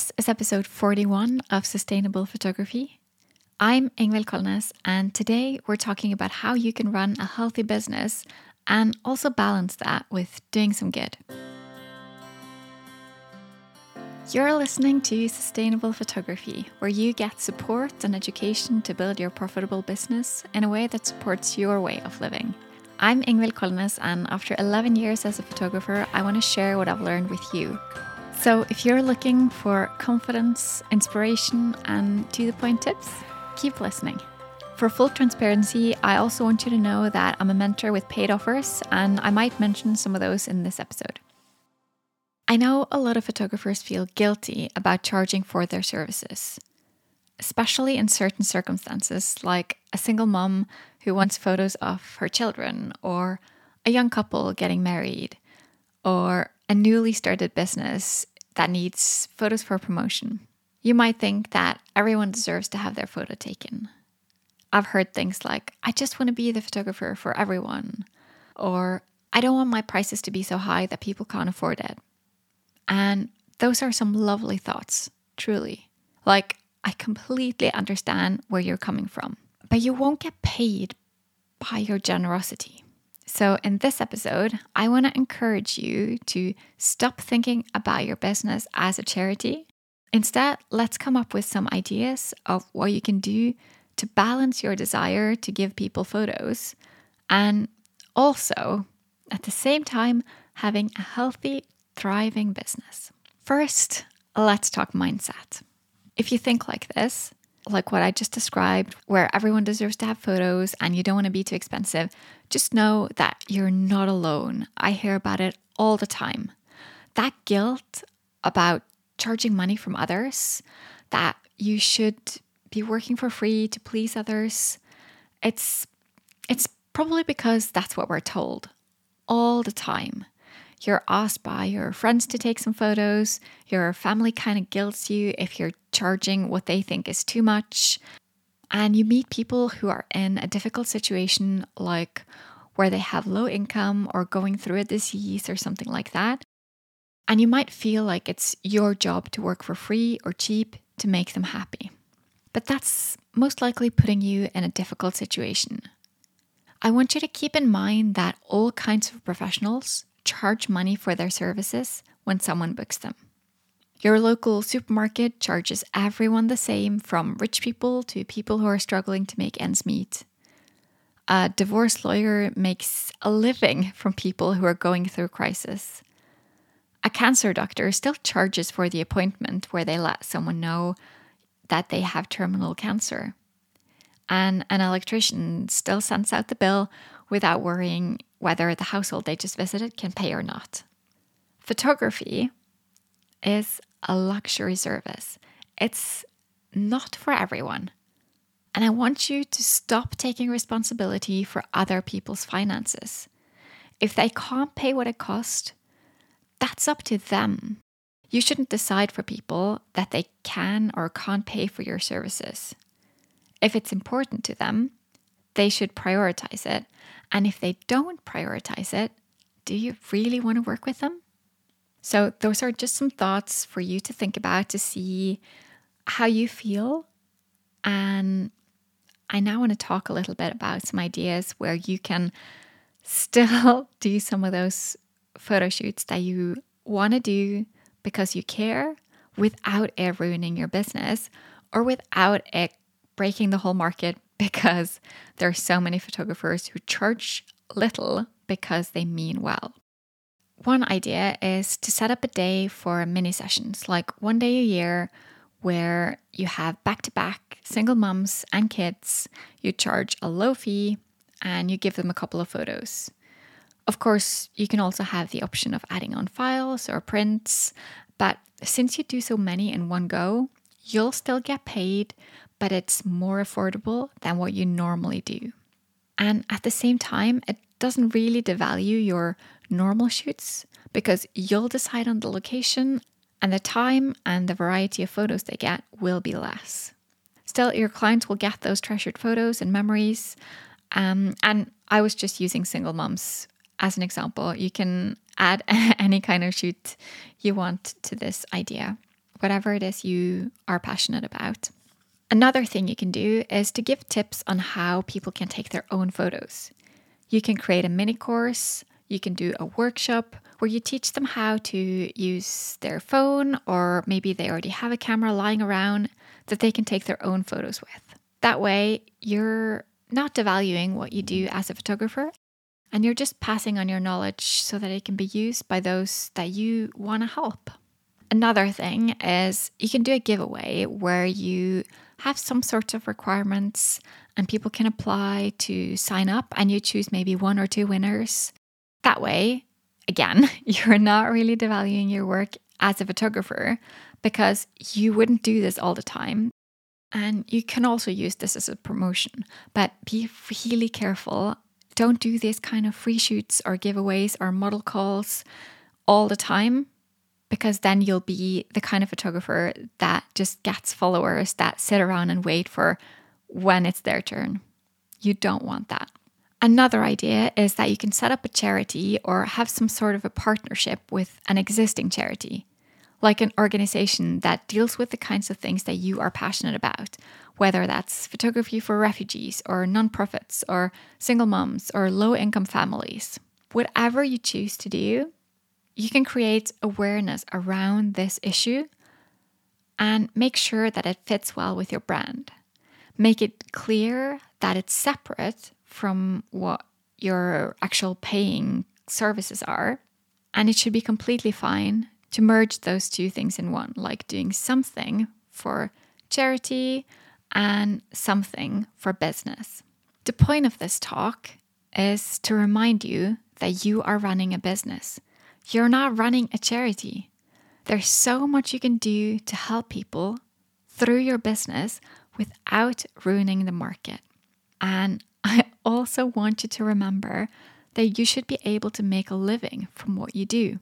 This is episode 41 of Sustainable Photography. I'm Ingvild Kolnes, and today we're talking about how you can run a healthy business and also balance that with doing some good. You're listening to Sustainable Photography, where you get support and education to build your profitable business in a way that supports your way of living. I'm Ingvild Kolnes, and after 11 years as a photographer, I want to share what I've learned with you. So, if you're looking for confidence, inspiration, and to the point tips, keep listening. For full transparency, I also want you to know that I'm a mentor with paid offers, and I might mention some of those in this episode. I know a lot of photographers feel guilty about charging for their services, especially in certain circumstances, like a single mom who wants photos of her children, or a young couple getting married, or a newly started business that needs photos for promotion. You might think that everyone deserves to have their photo taken. I've heard things like, I just want to be the photographer for everyone, or I don't want my prices to be so high that people can't afford it. And those are some lovely thoughts, truly. Like, I completely understand where you're coming from, but you won't get paid by your generosity. So, in this episode, I want to encourage you to stop thinking about your business as a charity. Instead, let's come up with some ideas of what you can do to balance your desire to give people photos and also, at the same time, having a healthy thriving business. First, let's talk mindset. If you think like this, like what I just described, where everyone deserves to have photos and you don't want to be too expensive, just know that you're not alone. I hear about it all the time. That guilt about charging money from others, that you should be working for free to please others, it's it's probably because that's what we're told all the time. You're asked by your friends to take some photos. Your family kind of guilts you if you're charging what they think is too much. And you meet people who are in a difficult situation, like where they have low income or going through a disease or something like that. And you might feel like it's your job to work for free or cheap to make them happy. But that's most likely putting you in a difficult situation. I want you to keep in mind that all kinds of professionals charge money for their services when someone books them. Your local supermarket charges everyone the same, from rich people to people who are struggling to make ends meet. A divorce lawyer makes a living from people who are going through crisis. A cancer doctor still charges for the appointment where they let someone know that they have terminal cancer. And an electrician still sends out the bill without worrying whether the household they just visited can pay or not. Photography is a luxury service. It's not for everyone. And I want you to stop taking responsibility for other people's finances. If they can't pay what it costs, that's up to them. You shouldn't decide for people that they can or can't pay for your services. If it's important to them, they should prioritize it. And if they don't prioritize it, do you really want to work with them? So, those are just some thoughts for you to think about to see how you feel. And I now want to talk a little bit about some ideas where you can still do some of those photo shoots that you want to do because you care without it ruining your business or without it breaking the whole market because there are so many photographers who charge little because they mean well. One idea is to set up a day for mini sessions, like one day a year where you have back to back single moms and kids. You charge a low fee and you give them a couple of photos. Of course, you can also have the option of adding on files or prints, but since you do so many in one go, you'll still get paid, but it's more affordable than what you normally do. And at the same time, it doesn't really devalue your normal shoots because you'll decide on the location and the time and the variety of photos they get will be less. Still, your clients will get those treasured photos and memories. Um, and I was just using single moms as an example. You can add any kind of shoot you want to this idea. whatever it is you are passionate about. Another thing you can do is to give tips on how people can take their own photos. You can create a mini course, you can do a workshop where you teach them how to use their phone, or maybe they already have a camera lying around that they can take their own photos with. That way, you're not devaluing what you do as a photographer and you're just passing on your knowledge so that it can be used by those that you want to help. Another thing is you can do a giveaway where you have some sorts of requirements and people can apply to sign up and you choose maybe one or two winners. That way, again, you're not really devaluing your work as a photographer because you wouldn't do this all the time. And you can also use this as a promotion, but be really careful. Don't do these kind of free shoots or giveaways or model calls all the time because then you'll be the kind of photographer that just gets followers that sit around and wait for when it's their turn. You don't want that. Another idea is that you can set up a charity or have some sort of a partnership with an existing charity like an organization that deals with the kinds of things that you are passionate about, whether that's photography for refugees or nonprofits or single moms or low income families. Whatever you choose to do, you can create awareness around this issue and make sure that it fits well with your brand. Make it clear that it's separate from what your actual paying services are. And it should be completely fine to merge those two things in one, like doing something for charity and something for business. The point of this talk is to remind you that you are running a business. You're not running a charity. There's so much you can do to help people through your business without ruining the market. And I also want you to remember that you should be able to make a living from what you do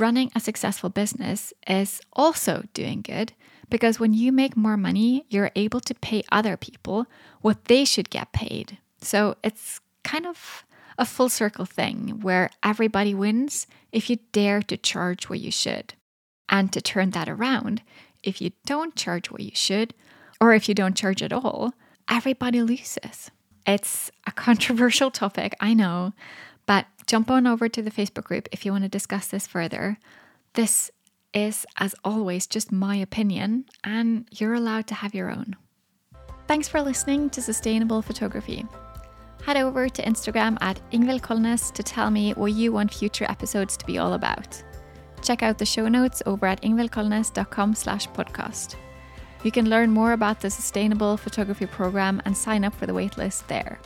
running a successful business is also doing good because when you make more money, you're able to pay other people what they should get paid. So it's kind of a full circle thing where everybody wins if you dare to charge what you should. And to turn that around, if you don't charge what you should, or if you don't charge at all, everybody loses. It's a controversial topic, I know, but jump on over to the Facebook group if you want to discuss this further. This is, as always, just my opinion, and you're allowed to have your own. Thanks for listening to Sustainable Photography. Head over to Instagram at Ingvild Kolnes to tell me what you want future episodes to be all about. Check out the show notes over at ingvildkolnes.com slash podcast. You can learn more about the Sustainable Photography Program and sign up for the waitlist there.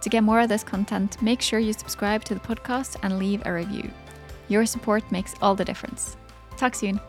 To get more of this content, make sure you subscribe to the podcast and leave a review. Your support makes all the difference. Talk soon.